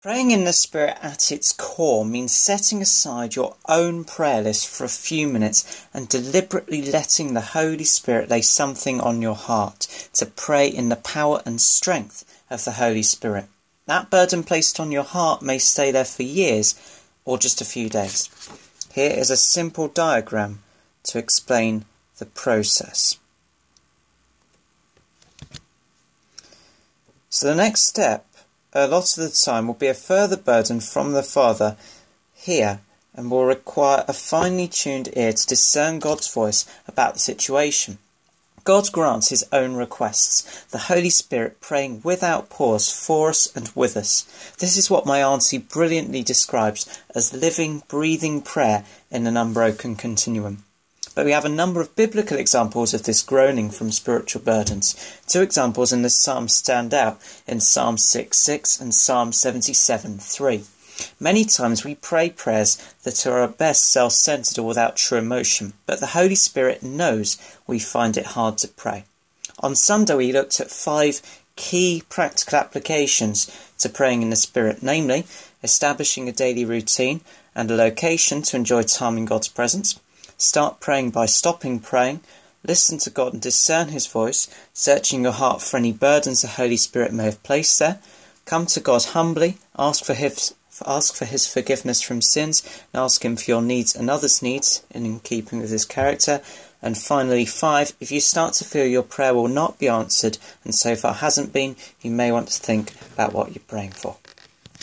Praying in the Spirit at its core means setting aside your own prayer list for a few minutes and deliberately letting the Holy Spirit lay something on your heart to pray in the power and strength of the Holy Spirit. That burden placed on your heart may stay there for years or just a few days. Here is a simple diagram to explain the process. So the next step a lot of the time will be a further burden from the Father here and will require a finely tuned ear to discern God's voice about the situation. God grants his own requests, the Holy Spirit praying without pause for us and with us. This is what my auntie brilliantly describes as living, breathing prayer in an unbroken continuum. But we have a number of biblical examples of this groaning from spiritual burdens. Two examples in this psalm stand out in Psalm 6 6 and Psalm 77 3. Many times we pray prayers that are at best self centered or without true emotion, but the Holy Spirit knows we find it hard to pray. On Sunday, we looked at five key practical applications to praying in the Spirit, namely, establishing a daily routine and a location to enjoy time in God's presence, Start praying by stopping praying. Listen to God and discern His voice, searching your heart for any burdens the Holy Spirit may have placed there. Come to God humbly, ask for His, ask for His forgiveness from sins, and ask Him for your needs and others' needs in keeping with His character. And finally, five, if you start to feel your prayer will not be answered and so far hasn't been, you may want to think about what you're praying for.